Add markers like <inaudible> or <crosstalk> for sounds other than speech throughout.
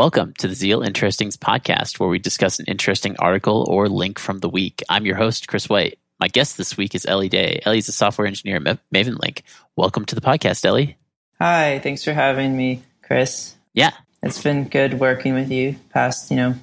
Welcome to the Zeal Interestings podcast, where we discuss an interesting article or link from the week. I'm your host, Chris White. My guest this week is Ellie Day. Ellie's a software engineer at Mavenlink. Welcome to the podcast, Ellie. Hi, thanks for having me, Chris. Yeah. It's been good working with you past, you know,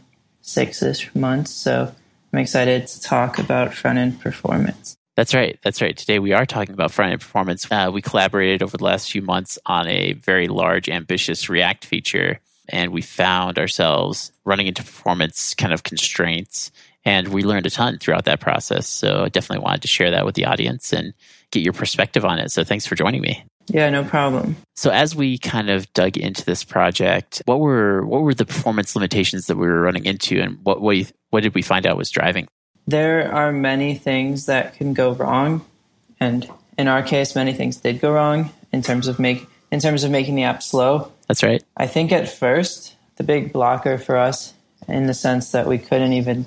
six-ish months. So I'm excited to talk about front-end performance. That's right. That's right. Today we are talking about front end performance. Uh, we collaborated over the last few months on a very large, ambitious React feature and we found ourselves running into performance kind of constraints. And we learned a ton throughout that process. So I definitely wanted to share that with the audience and get your perspective on it. So thanks for joining me. Yeah, no problem. So as we kind of dug into this project, what were what were the performance limitations that we were running into, and what what, you, what did we find out was driving? There are many things that can go wrong, and in our case, many things did go wrong in terms of make in terms of making the app slow. That's right. I think at first, the big blocker for us, in the sense that we couldn't even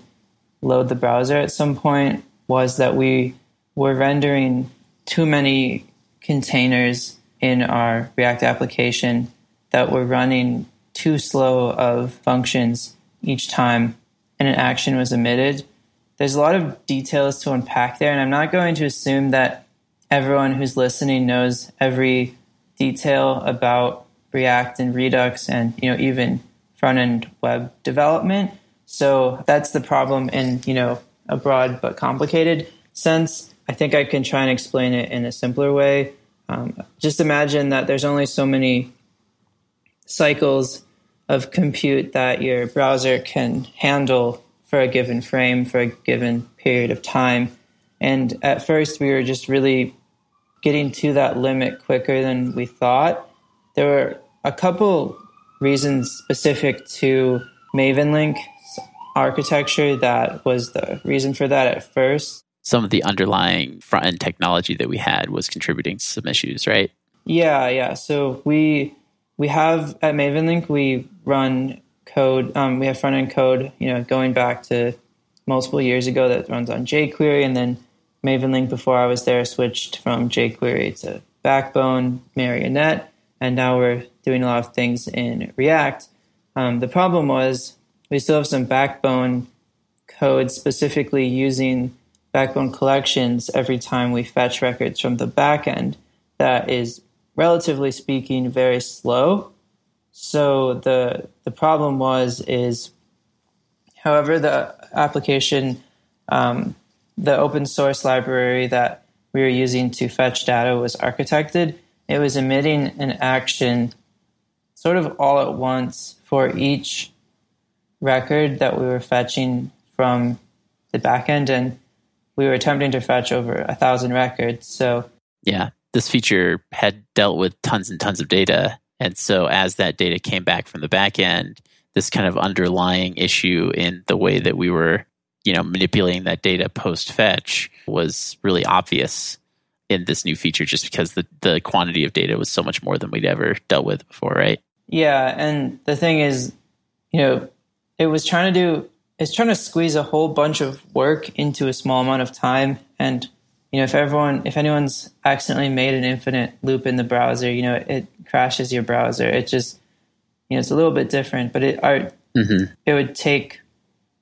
load the browser at some point, was that we were rendering too many containers in our React application that were running too slow of functions each time and an action was emitted. There's a lot of details to unpack there, and I'm not going to assume that everyone who's listening knows every detail about React and Redux and you know even front end web development. So that's the problem in you know a broad but complicated sense. I think I can try and explain it in a simpler way. Um, just imagine that there's only so many cycles of compute that your browser can handle for a given frame for a given period of time. And at first, we were just really getting to that limit quicker than we thought. There were a couple reasons specific to Mavenlink architecture that was the reason for that at first. Some of the underlying front end technology that we had was contributing to some issues, right? Yeah, yeah. So we we have at MavenLink we run code. Um, we have front end code, you know, going back to multiple years ago that runs on jQuery, and then MavenLink before I was there switched from jQuery to Backbone, Marionette, and now we're doing a lot of things in React. Um, the problem was we still have some Backbone code specifically using Backbone collections every time we fetch records from the backend that is relatively speaking very slow. So the the problem was is however the application um, the open source library that we were using to fetch data was architected, it was emitting an action sort of all at once for each record that we were fetching from the backend. And we were attempting to fetch over a thousand records. So, yeah, this feature had dealt with tons and tons of data. And so, as that data came back from the backend, this kind of underlying issue in the way that we were you know manipulating that data post fetch was really obvious in this new feature just because the, the quantity of data was so much more than we'd ever dealt with before right yeah and the thing is you know it was trying to do it's trying to squeeze a whole bunch of work into a small amount of time and you know if everyone if anyone's accidentally made an infinite loop in the browser you know it crashes your browser it just you know it's a little bit different but it are, mm-hmm. it would take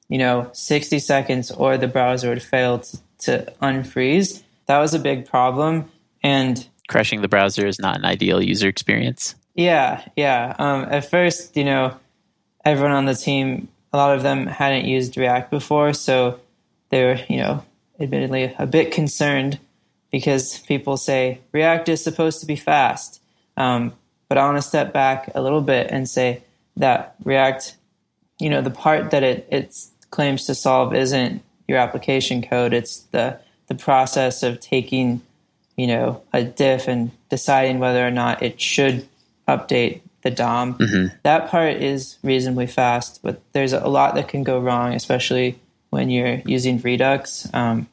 you know, 60 seconds or the browser would fail to, to unfreeze. That was a big problem. And crashing the browser is not an ideal user experience. Yeah, yeah. Um, at first, you know, everyone on the team, a lot of them hadn't used React before, so they were, you know, admittedly a bit concerned because people say React is supposed to be fast. Um, but I want to step back a little bit and say that React, you know, the part that it, it's claims to solve isn't your application code. It's the the process of taking, you know, a diff and deciding whether or not it should update the DOM. Mm-hmm. That part is reasonably fast, but there's a lot that can go wrong, especially when you're using Redux. Um,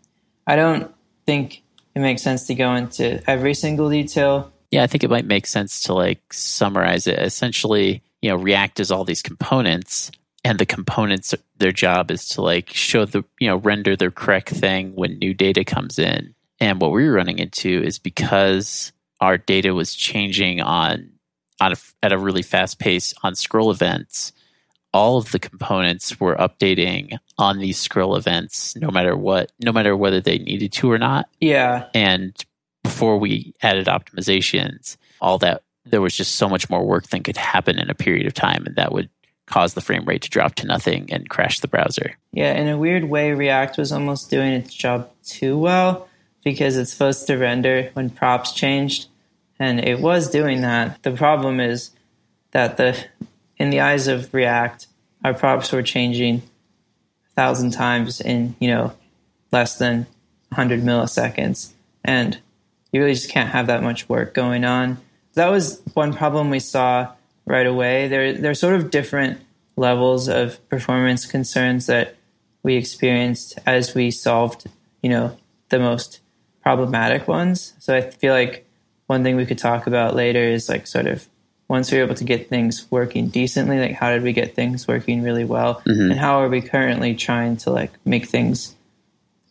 I don't think it makes sense to go into every single detail. Yeah, I think it might make sense to like summarize it. Essentially, you know, React is all these components and the components their job is to like show the you know render the correct thing when new data comes in and what we were running into is because our data was changing on on a, at a really fast pace on scroll events all of the components were updating on these scroll events no matter what no matter whether they needed to or not Yeah. and before we added optimizations all that there was just so much more work than could happen in a period of time and that would cause the frame rate to drop to nothing and crash the browser Yeah, in a weird way, React was almost doing its job too well because it's supposed to render when props changed, and it was doing that. The problem is that the in the eyes of React, our props were changing a thousand times in you know less than 100 milliseconds, and you really just can't have that much work going on. That was one problem we saw right away. There, there are sort of different levels of performance concerns that we experienced as we solved, you know, the most problematic ones. So I feel like one thing we could talk about later is like sort of once we were able to get things working decently, like how did we get things working really well, mm-hmm. and how are we currently trying to like make things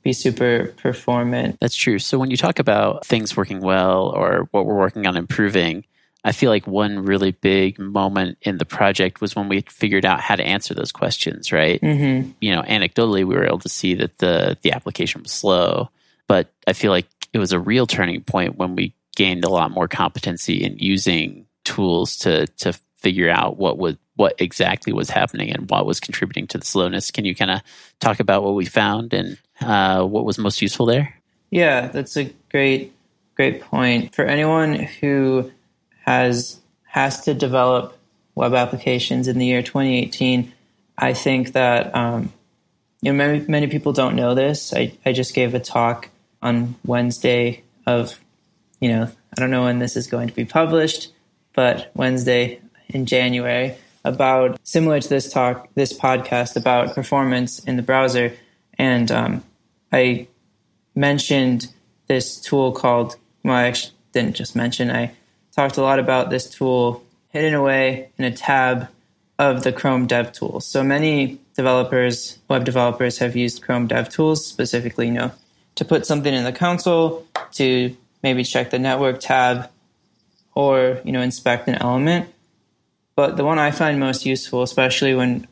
be super performant? That's true. So when you talk about things working well or what we're working on improving, I feel like one really big moment in the project was when we figured out how to answer those questions, right? Mm-hmm. You know, anecdotally, we were able to see that the the application was slow, but I feel like it was a real turning point when we gained a lot more competency in using tools to to figure out what was what exactly was happening and what was contributing to the slowness. Can you kind of talk about what we found and uh, what was most useful there? Yeah, that's a great, great point. For anyone who has has to develop web applications in the year 2018, I think that um, you know many many people don't know this. I, I just gave a talk on Wednesday of you know I don't know when this is going to be published, but Wednesday in January about similar to this talk, this podcast about performance in the browser, and um, I mentioned this tool called. Well, I didn't just mention. I talked a lot about this tool hidden away in a tab of the Chrome DevTools. So many developers, web developers, have used Chrome DevTools specifically, you know, to put something in the console, to maybe check the network tab, or you know, inspect an element. But the one I find most useful, especially when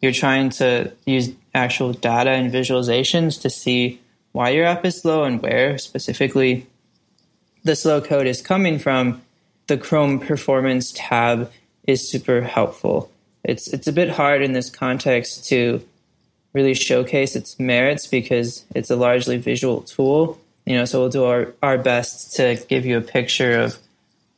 you're trying to use actual data and visualizations to see why your app is slow and where specifically the slow code is coming from, the Chrome Performance tab is super helpful. It's it's a bit hard in this context to really showcase its merits because it's a largely visual tool. You know, so we'll do our, our best to give you a picture of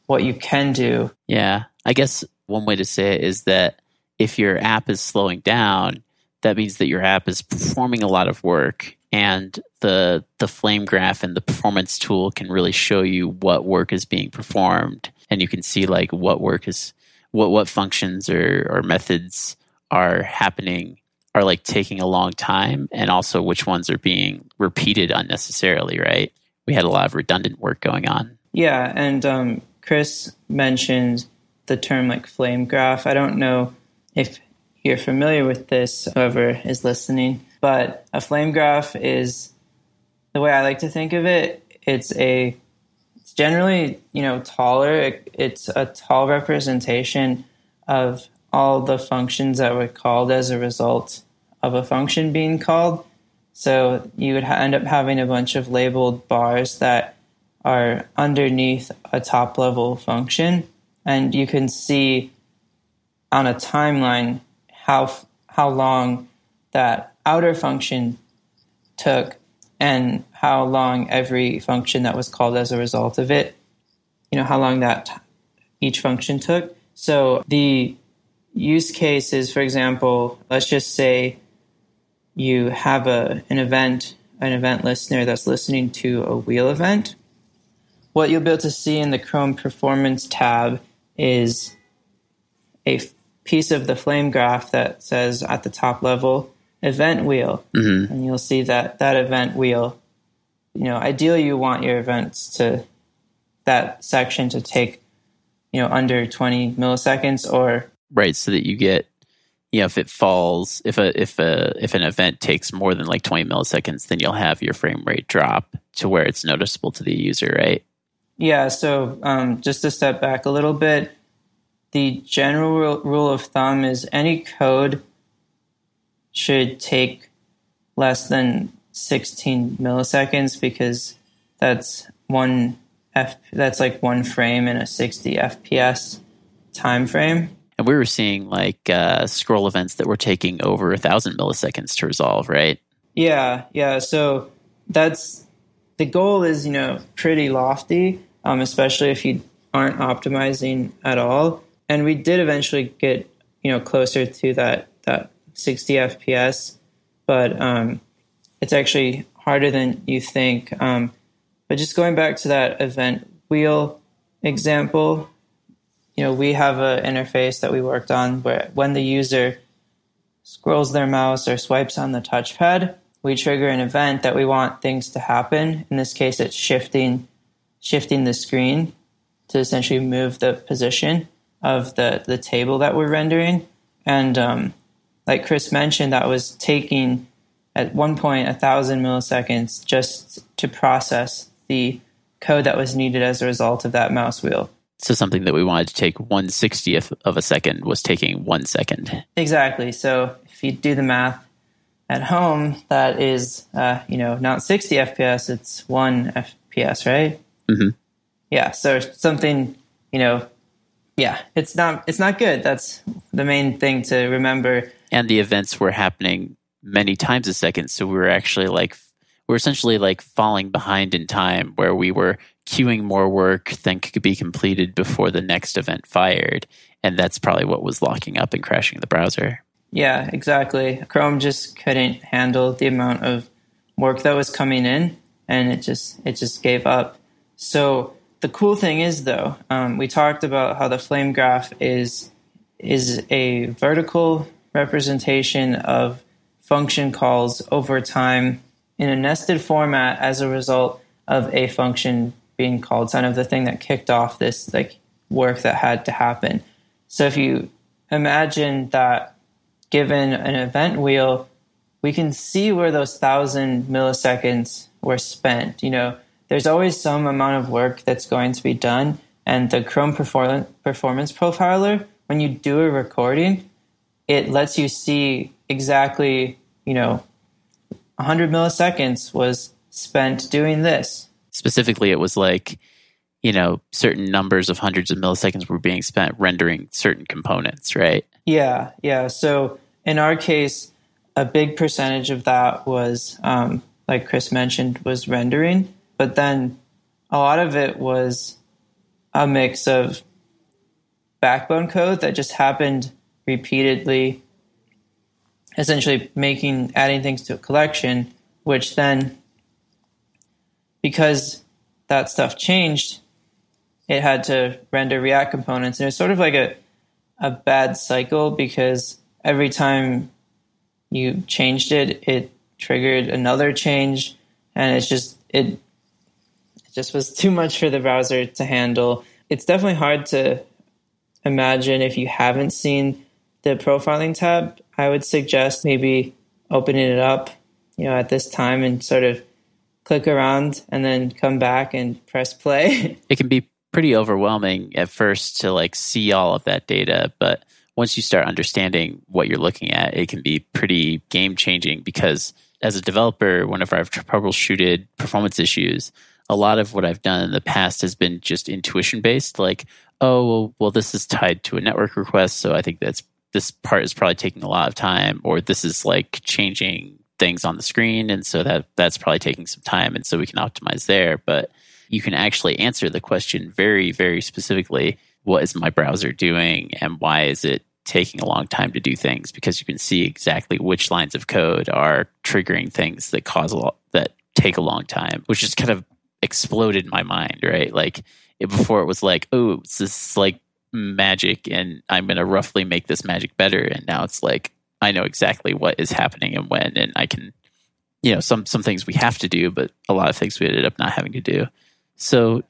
what you can do. Yeah. I guess one way to say it is that if your app is slowing down, that means that your app is performing a lot of work and the the flame graph and the performance tool can really show you what work is being performed and you can see like what work is what what functions or, or methods are happening are like taking a long time and also which ones are being repeated unnecessarily right we had a lot of redundant work going on Yeah, and um, Chris mentioned the term like flame graph. I don't know if you're familiar with this, whoever is listening, but a flame graph is the way I like to think of it. It's a generally you know taller. It, it's a tall representation of all the functions that were called as a result of a function being called. So you would ha- end up having a bunch of labeled bars that are underneath a top level function, and you can see on a timeline how how long that outer function took and how long every function that was called as a result of it you know how long that each function took. So the use case is for example let's just say you have a an event an event listener that's listening to a wheel event. What you'll be able to see in the chrome performance tab is a piece of the flame graph that says at the top level event wheel. Mm-hmm. and you'll see that that event wheel. You know ideally you want your events to that section to take you know under 20 milliseconds or right so that you get you know if it falls if a if a if an event takes more than like 20 milliseconds then you'll have your frame rate drop to where it's noticeable to the user right? Yeah so um, just to step back a little bit the general rule of thumb is any code should take less than 16 milliseconds because that's one F that's like one frame in a 60 FPS time frame. And we were seeing like uh, scroll events that were taking over a thousand milliseconds to resolve, right? Yeah, yeah. So that's the goal is you know pretty lofty, um, especially if you aren't optimizing at all. And we did eventually get you know closer to that that 60 FPS, but um, it's actually harder than you think. Um, but just going back to that event wheel example, you know, we have an interface that we worked on where when the user scrolls their mouse or swipes on the touchpad, we trigger an event that we want things to happen. In this case, it's shifting shifting the screen to essentially move the position of the, the table that we're rendering. And um, like Chris mentioned, that was taking at one point a thousand milliseconds just to process the code that was needed as a result of that mouse wheel. So something that we wanted to take one sixtieth of a second was taking one second. Exactly. So if you do the math at home, that is, uh, you know, not 60 FPS, it's one FPS, right? Mm-hmm. Yeah. So something, you know, yeah, it's not it's not good. That's the main thing to remember. And the events were happening many times a second, so we were actually like we're essentially like falling behind in time where we were queuing more work than could be completed before the next event fired. And that's probably what was locking up and crashing the browser. Yeah, exactly. Chrome just couldn't handle the amount of work that was coming in and it just it just gave up. So the cool thing is though, um, we talked about how the flame graph is is a vertical representation of function calls over time in a nested format as a result of a function being called, kind of the thing that kicked off this like work that had to happen. So if you imagine that given an event wheel, we can see where those thousand milliseconds were spent. You know, there's always some amount of work that's going to be done. And the Chrome performance profiler, when you do a recording, it lets you see exactly, you know, 100 milliseconds was spent doing this. Specifically, it was like, you know, certain numbers of hundreds of milliseconds were being spent rendering certain components, right? Yeah, yeah. So in our case, a big percentage of that was, um, like Chris mentioned, was rendering. But then a lot of it was a mix of backbone code that just happened repeatedly essentially making adding things to a collection, which then because that stuff changed, it had to render React components. And it's sort of like a a bad cycle because every time you changed it, it triggered another change, and it's just it it just was <laughs> too much for the browser to handle. It's definitely hard to imagine if you haven't seen the profiling tab I would suggest maybe opening it up, you know, at this time and sort of click around and then come back and press play. <laughs> it can be pretty overwhelming at first to like see all of that data, but once you start understanding what you're looking at, it can be pretty game changing because as a developer, whenever I've troubleshooted performance issues, a lot of what I've done in the past has been just intuition based, like, oh, well, well, this is tied to a network request, so I think that's this part is probably taking a lot of time or this is like changing things on the screen and so that that's probably taking some time and so we can optimize there. But you can actually answer the question very very specifically what is my browser doing and why is it taking a long time to do things? Because you can see exactly which lines of code are triggering things that cause a lot that take a long time which just kind of exploded my mind right? Like before it was like oh it's this like magic and I'm going to roughly make this magic better. And now it's like, I know exactly what is happening and when, and I can, you know, some, some things we have to do, but a lot of things we ended up not having to do. So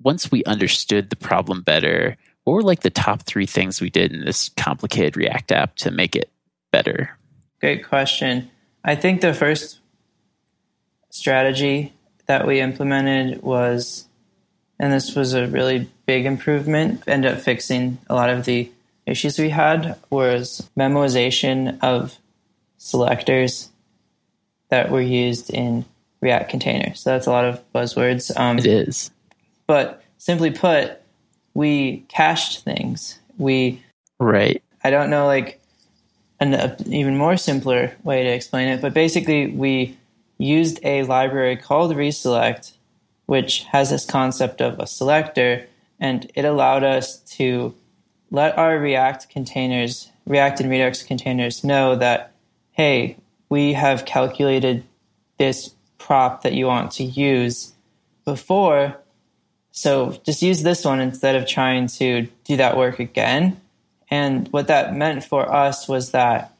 once we understood the problem better, what were like the top three things we did in this complicated React app to make it better? Great question. I think the first strategy that we implemented was and this was a really big improvement. Ended up fixing a lot of the issues we had was memoization of selectors that were used in React containers. So that's a lot of buzzwords. Um, it is. But simply put, we cached things. We right. I don't know like an even more simpler way to explain it, but basically we used a library called reselect, which has this concept of a selector, and it allowed us to let our React containers, React and Redux containers know that, hey, we have calculated this prop that you want to use before. So just use this one instead of trying to do that work again. And what that meant for us was that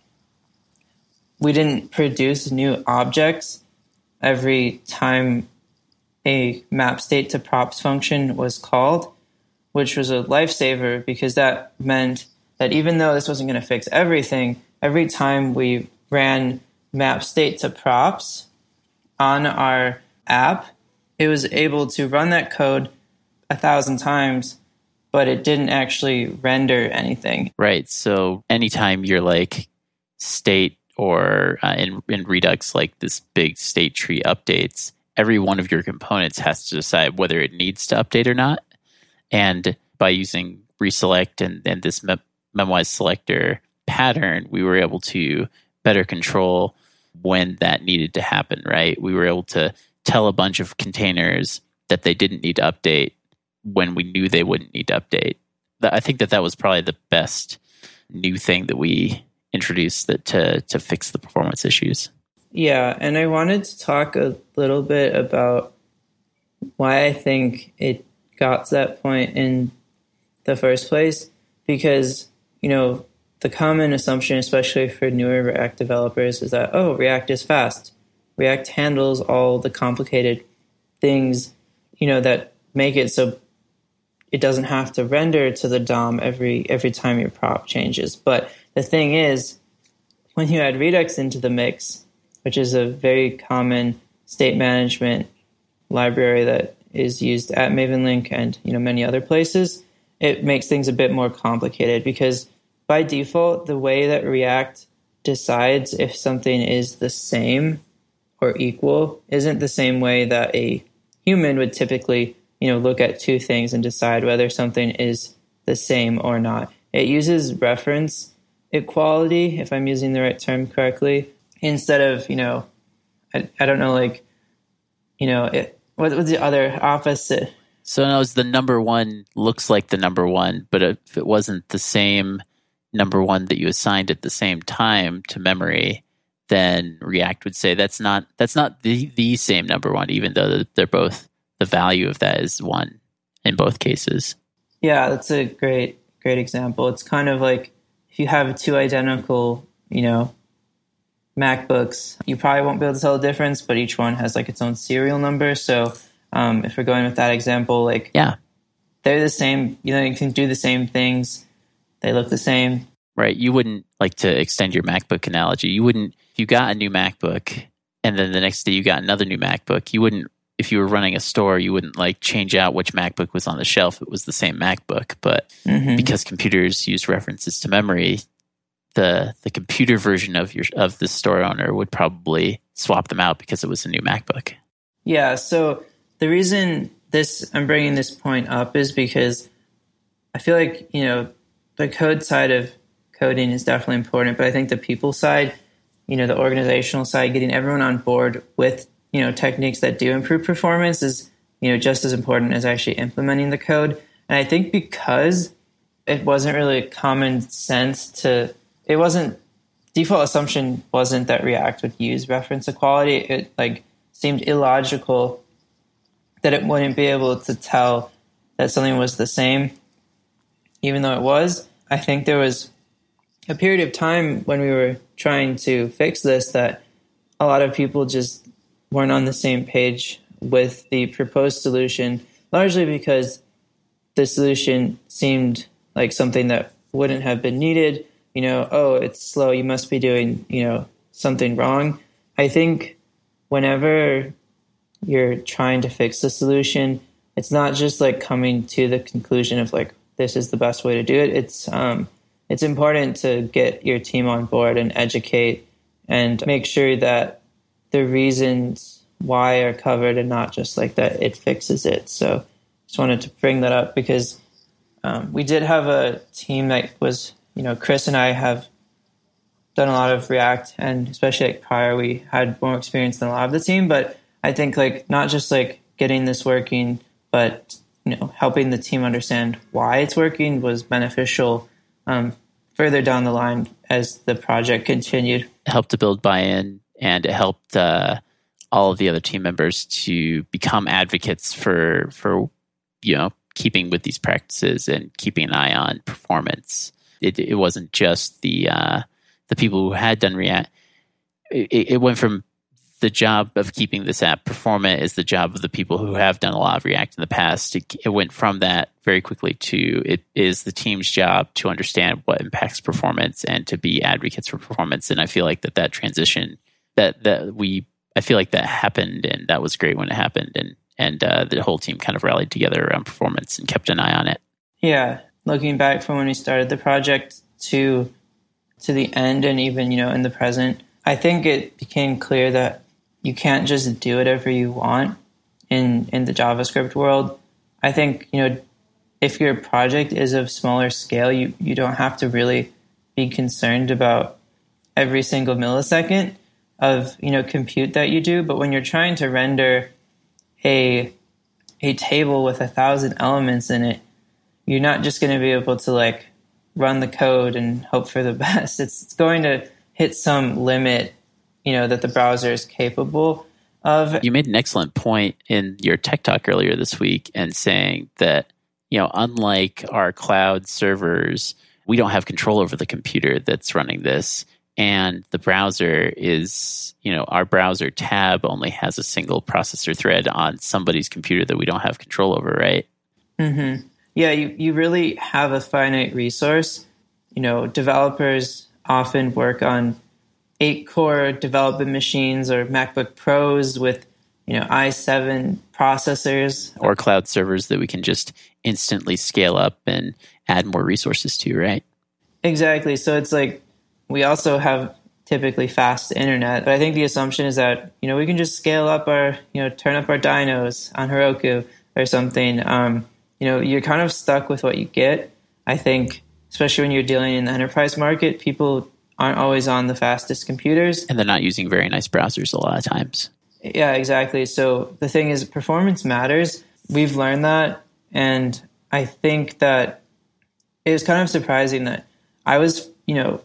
we didn't produce new objects every time a map state to props function was called, which was a lifesaver because that meant that even though this wasn't going to fix everything, every time we ran map state to props on our app, it was able to run that code a thousand times, but it didn't actually render anything. Right. So anytime you're like state or uh, in, in Redux, like this big state tree updates, every one of your components has to decide whether it needs to update or not. And by using reselect and, and this mem- memoize selector pattern, we were able to better control when that needed to happen, right? We were able to tell a bunch of containers that they didn't need to update when we knew they wouldn't need to update. I think that that was probably the best new thing that we introduced that to to fix the performance issues. Yeah, and I wanted to talk a little bit about why I think it got to that point in the first place because you know the common assumption, especially for newer React developers, is that, oh, React is fast. React handles all the complicated things, you know, that make it so it doesn't have to render to the DOM every every time your prop changes. But the thing is, when you add Redux into the mix, which is a very common state management library that is used at Mavenlink and you know many other places, it makes things a bit more complicated because by default, the way that React decides if something is the same or equal isn't the same way that a human would typically, you know, look at two things and decide whether something is the same or not. It uses reference equality, if I'm using the right term correctly, instead of, you know, I, I don't know, like, you know, it, what was the other opposite? So now the number one looks like the number one, but if it wasn't the same number one that you assigned at the same time to memory, then React would say that's not that's not the the same number one, even though they're both the value of that is one in both cases. Yeah, that's a great great example. It's kind of like if you have two identical, you know, MacBooks, you probably won't be able to tell the difference, but each one has like its own serial number. So um, if we're going with that example, like yeah, they're the same. You know, you can do the same things they look the same. Right. You wouldn't like to extend your MacBook analogy. You wouldn't, if you got a new MacBook and then the next day you got another new MacBook, you wouldn't, if you were running a store, you wouldn't like change out which MacBook was on the shelf. It was the same MacBook. But mm-hmm. because computers use references to memory, the the computer version of your of the store owner would probably swap them out because it was a new MacBook. Yeah. So the reason this I'm bringing this point up is because I feel like you know the code side of coding is definitely important, but I think the people side, you know, the organizational side, getting everyone on board with, you know, techniques that do improve performance is, you know, just as important as actually implementing the code. And I think because it wasn't really common sense to, it wasn't, default assumption wasn't that React would use reference equality. It like seemed illogical that it wouldn't be able to tell that something was the same even though it was. I think there was a period of time when we were trying to fix this that a lot of people just weren't on the same page with the proposed solution, largely because the solution seemed like something that wouldn't have been needed. You know, oh, it's slow, you must be doing, you know, something wrong. I think whenever you're trying to fix the solution, it's not just like coming to the conclusion of like this is the best way to do it. It's um, it's important to get your team on board and educate and make sure that the reasons why are covered and not just like that it fixes it. So just wanted to bring that up because um, we did have a team that was, you know, Chris and I have done a lot of React and especially like prior, we had more experience than a lot of the team. But I think like not just like getting this working, but you know, helping the team understand why it's working was beneficial um, further down the line as the project continued. It helped to build buy-in, and it helped uh, all of the other team members to become advocates for for you know keeping with these practices and keeping an eye on performance. It, it wasn't just the uh, the people who had done React. It, it, went from the job of keeping this app performant is the job of the people who have done a lot of React in the past. It, it went from that very quickly to it is the team's job to understand what impacts performance and to be advocates for performance. And I feel like that that transition that that we I feel like that happened and that was great when it happened and and uh, the whole team kind of rallied together around performance and kept an eye on it. Yeah, looking back from when we started the project to to the end, and even you know in the present, I think it became clear that you can't just do whatever you want in in the JavaScript world. I think you know if your project is of smaller scale, you you don't have to really be concerned about every single millisecond of you know compute that you do. But when you're trying to render a a table with a thousand elements in it, you're not just going to be able to like run the code and hope for the <laughs> best. It's, it's going to hit some limit, you know, that the browser is capable of. You made an excellent point in your tech talk earlier this week and saying that, you know, unlike our cloud servers, we don't have control over the computer that's running this and the browser is you know our browser tab only has a single processor thread on somebody's computer that we don't have control over right mm-hmm. Yeah you, you really have a finite resource you know developers often work on eight core development machines or macbook pros with you know i7 processors or cloud servers that we can just instantly scale up and add more resources to right exactly so it's like we also have typically fast internet. But I think the assumption is that you know we can just scale up our you know turn up our dynos on Heroku or something. Um, you know you're kind of stuck with what you get. I think especially when you're dealing in the enterprise market, people aren't always on the fastest computers, and they're not using very nice browsers a lot of times. Yeah, exactly. So the thing is, performance matters. We've learned that, and I think that it was kind of surprising that I was, you know,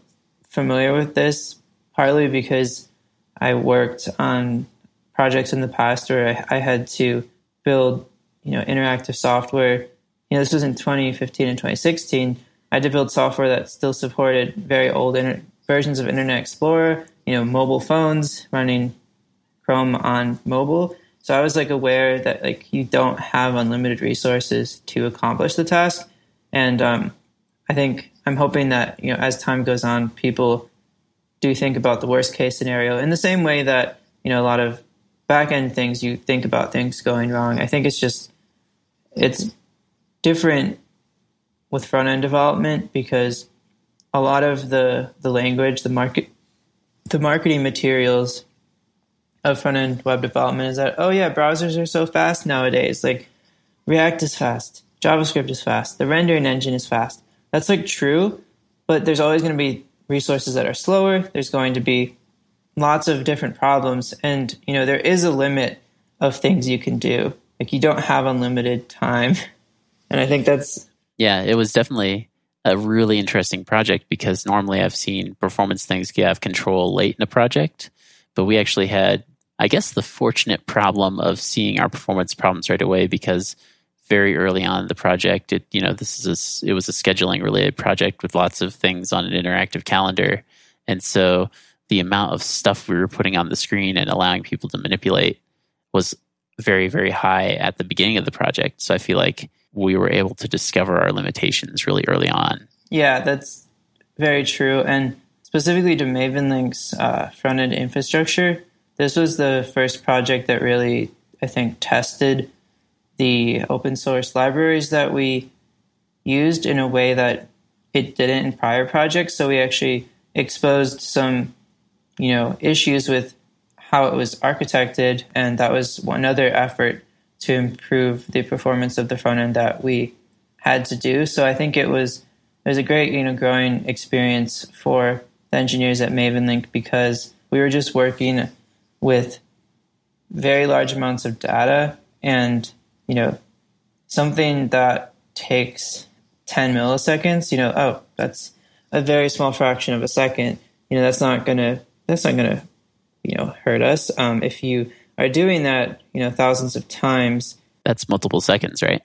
familiar with this partly because I worked on projects in the past where I, I had to build, you know, interactive software. You know, this was in 2015 and 2016. I had to build software that still supported very old inter- versions of Internet Explorer, you know, mobile phones running Chrome on mobile. So I was like aware that like you don't have unlimited resources to accomplish the task, and um, I think I'm hoping that you know as time goes on, people do think about the worst case scenario in the same way that you know a lot of back end things you think about things going wrong. I think it's just it's different with front end development because a lot of the the language, the market, the marketing materials of front end web development is that oh yeah, browsers are so fast nowadays. Like React is fast, JavaScript is fast, the rendering engine is fast that's like true, but there's always going to be resources that are slower. There's going to be lots of different problems. And, you know, there is a limit of things you can do. Like you don't have unlimited time. <laughs> And I think that's. Yeah, it was definitely a really interesting project because normally I've seen performance things get out of control late in a project, but we actually had, I guess, the fortunate problem of seeing our performance problems right away because very early on in the project. It you know this is a, it was a scheduling related project with lots of things on an interactive calendar, and so the amount of stuff we were putting on the screen and allowing people to manipulate was very very high at the beginning of the project. So I feel like we were able to discover our limitations really early on. Yeah, that's very true, and specifically to Mavenlink's uh, front end infrastructure. This was the first project that really, I think, tested the open source libraries that we used in a way that it didn't in prior projects. So we actually exposed some, you know, issues with how it was architected, and that was one other effort to improve the performance of the front end that we had to do. So I think it was it was a great, you know, growing experience for the engineers at MavenLink because we were just working with very large amounts of data and, you know, something that takes 10 milliseconds, you know, oh, that's a very small fraction of a second. You know, that's not to, that's not to, you know, hurt us. Um, if you are doing that, you know, thousands of times. That's multiple seconds, right?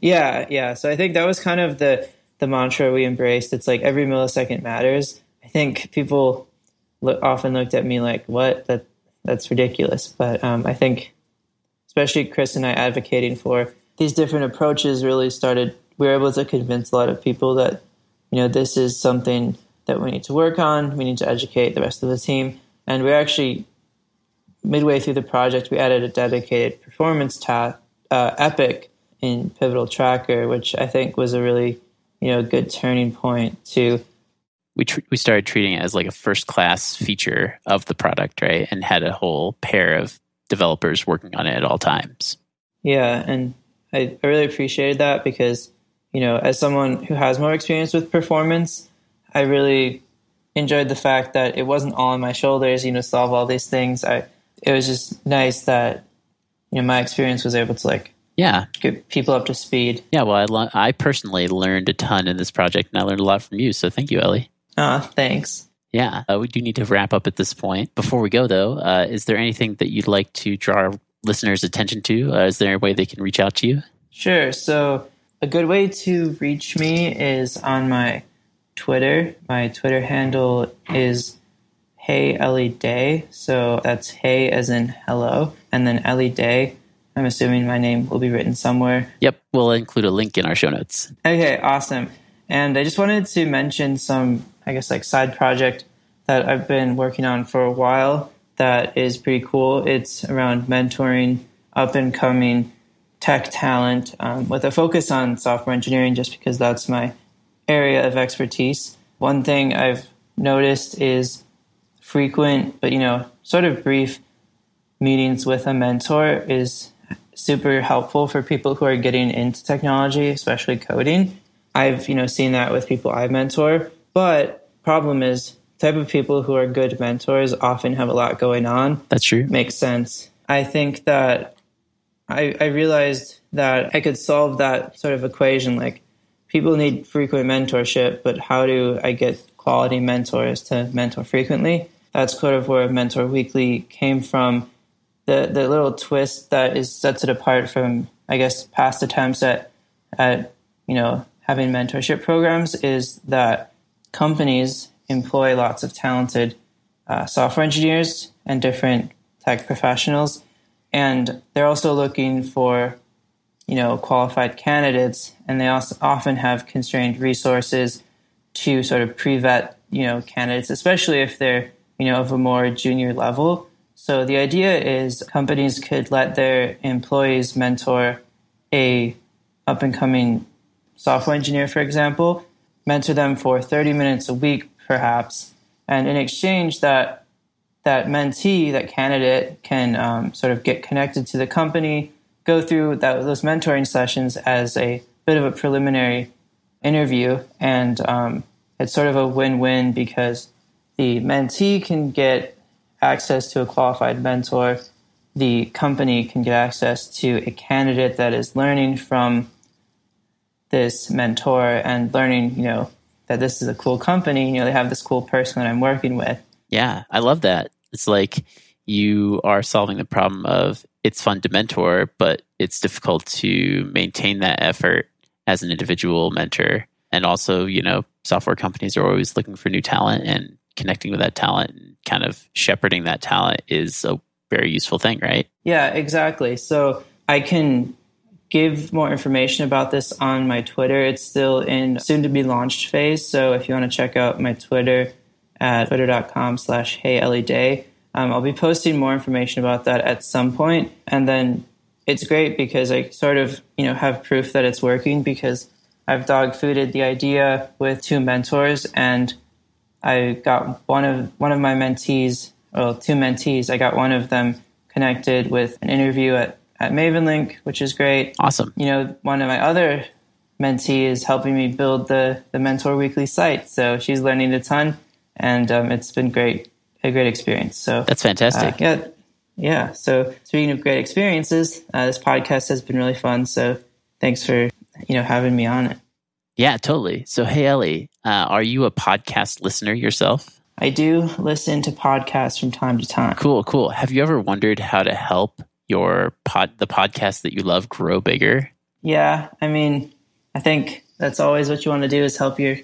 Yeah. Yeah. So I think that was kind of the, the mantra we embraced. It's like every millisecond matters. I think people look, often looked at me like, what? That, that's ridiculous. But um, I think, especially Chris and I advocating for these different approaches really started we were able to convince a lot of people that you know this is something that we need to work on. We need to educate the rest of the team, and we're actually midway through the project. We added a dedicated performance ta- uh, epic in Pivotal Tracker, which I think was a really you know good turning point to. We tr- we started treating it as like a first class feature of the product, right? And had a whole pair of developers working on it at all times. Yeah, and I, I really appreciated that because you know, as someone who has more experience with performance, I really enjoyed the fact that it wasn't all on my shoulders, you know, solve all these things. I it was just nice that you know my experience was able to like yeah get people up to speed. Yeah, well, I lo- I personally learned a ton in this project, and I learned a lot from you. So thank you, Ellie. Ah, uh, thanks. Yeah, uh, we do need to wrap up at this point. Before we go, though, uh, is there anything that you'd like to draw our listeners' attention to? Uh, is there a way they can reach out to you? Sure. So a good way to reach me is on my Twitter. My Twitter handle is Hey Ellie Day. So that's Hey as in hello, and then Ellie Day. I'm assuming my name will be written somewhere. Yep, we'll include a link in our show notes. Okay, awesome. And I just wanted to mention some, I guess, like side project that I've been working on for a while that is pretty cool. It's around mentoring up and coming tech talent um, with a focus on software engineering just because that's my area of expertise. One thing I've noticed is frequent, but you know, sort of brief meetings with a mentor is super helpful for people who are getting into technology, especially coding. I've, you know, seen that with people I mentor, but problem is type of people who are good mentors often have a lot going on. That's true. Makes sense. I think that I, I realized that I could solve that sort of equation. Like people need frequent mentorship, but how do I get quality mentors to mentor frequently? That's sort of where Mentor Weekly came from. The the little twist that is sets it apart from I guess past attempts at at you know having mentorship programs is that companies employ lots of talented uh, software engineers and different tech professionals and they're also looking for you know qualified candidates and they also often have constrained resources to sort of pre-vet you know candidates especially if they're you know of a more junior level. So the idea is companies could let their employees mentor a up and coming software engineer for example mentor them for 30 minutes a week perhaps and in exchange that that mentee, that candidate, can um, sort of get connected to the company, go through that, those mentoring sessions as a bit of a preliminary interview, and um, it's sort of a win-win because the mentee can get access to a qualified mentor, the company can get access to a candidate that is learning from this mentor and learning, you know, that this is a cool company. You know, they have this cool person that I'm working with. Yeah, I love that. It's like you are solving the problem of it's fun to mentor, but it's difficult to maintain that effort as an individual mentor. And also, you know, software companies are always looking for new talent and connecting with that talent and kind of shepherding that talent is a very useful thing, right? Yeah, exactly. So I can give more information about this on my Twitter. It's still in soon to be launched phase. So if you want to check out my Twitter, at twitter.com slash hey Ellie Day. Um, I'll be posting more information about that at some. And then it's great because I sort of, you know, have proof that it's working because I've dog fooded the idea with two mentors and I got one of one of my mentees, well, two mentees. I got one of them connected with an interview at, at MavenLink, which is great. Awesome. You know, one of my other mentee is helping me build the the Mentor Weekly site, so she's learning a ton, and um, it's been great, a great experience. So that's fantastic. Uh, yeah, yeah. So speaking of great experiences, uh, this podcast has been really fun. So thanks for you know having me on it. Yeah, totally. So hey, Ellie, uh, are you a podcast listener yourself? I do listen to podcasts from time to time. Cool, cool. Have you ever wondered how to help your pod, the podcast that you love, grow bigger? Yeah, I mean, I think that's always what you want to do is help your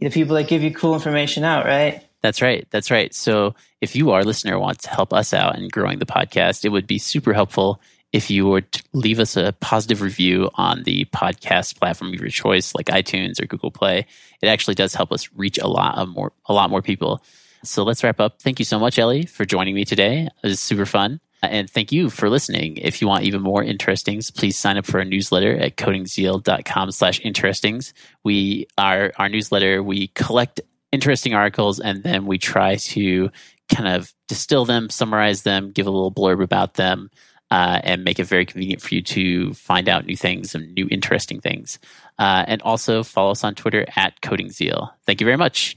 the people that give you cool information out, right? That's right. That's right. So if you, our listener, wants to help us out in growing the podcast, it would be super helpful if you would leave us a positive review on the podcast platform of your choice, like iTunes or Google Play. It actually does help us reach a lot of more a lot more people. So let's wrap up. Thank you so much, Ellie, for joining me today. It was super fun. And thank you for listening. If you want even more interestings, please sign up for our newsletter at codingzeal.com slash interestings. We our our newsletter, we collect interesting articles and then we try to kind of distill them, summarize them, give a little blurb about them, uh, and make it very convenient for you to find out new things and new interesting things. Uh, and also follow us on Twitter at CodingZeal. Thank you very much.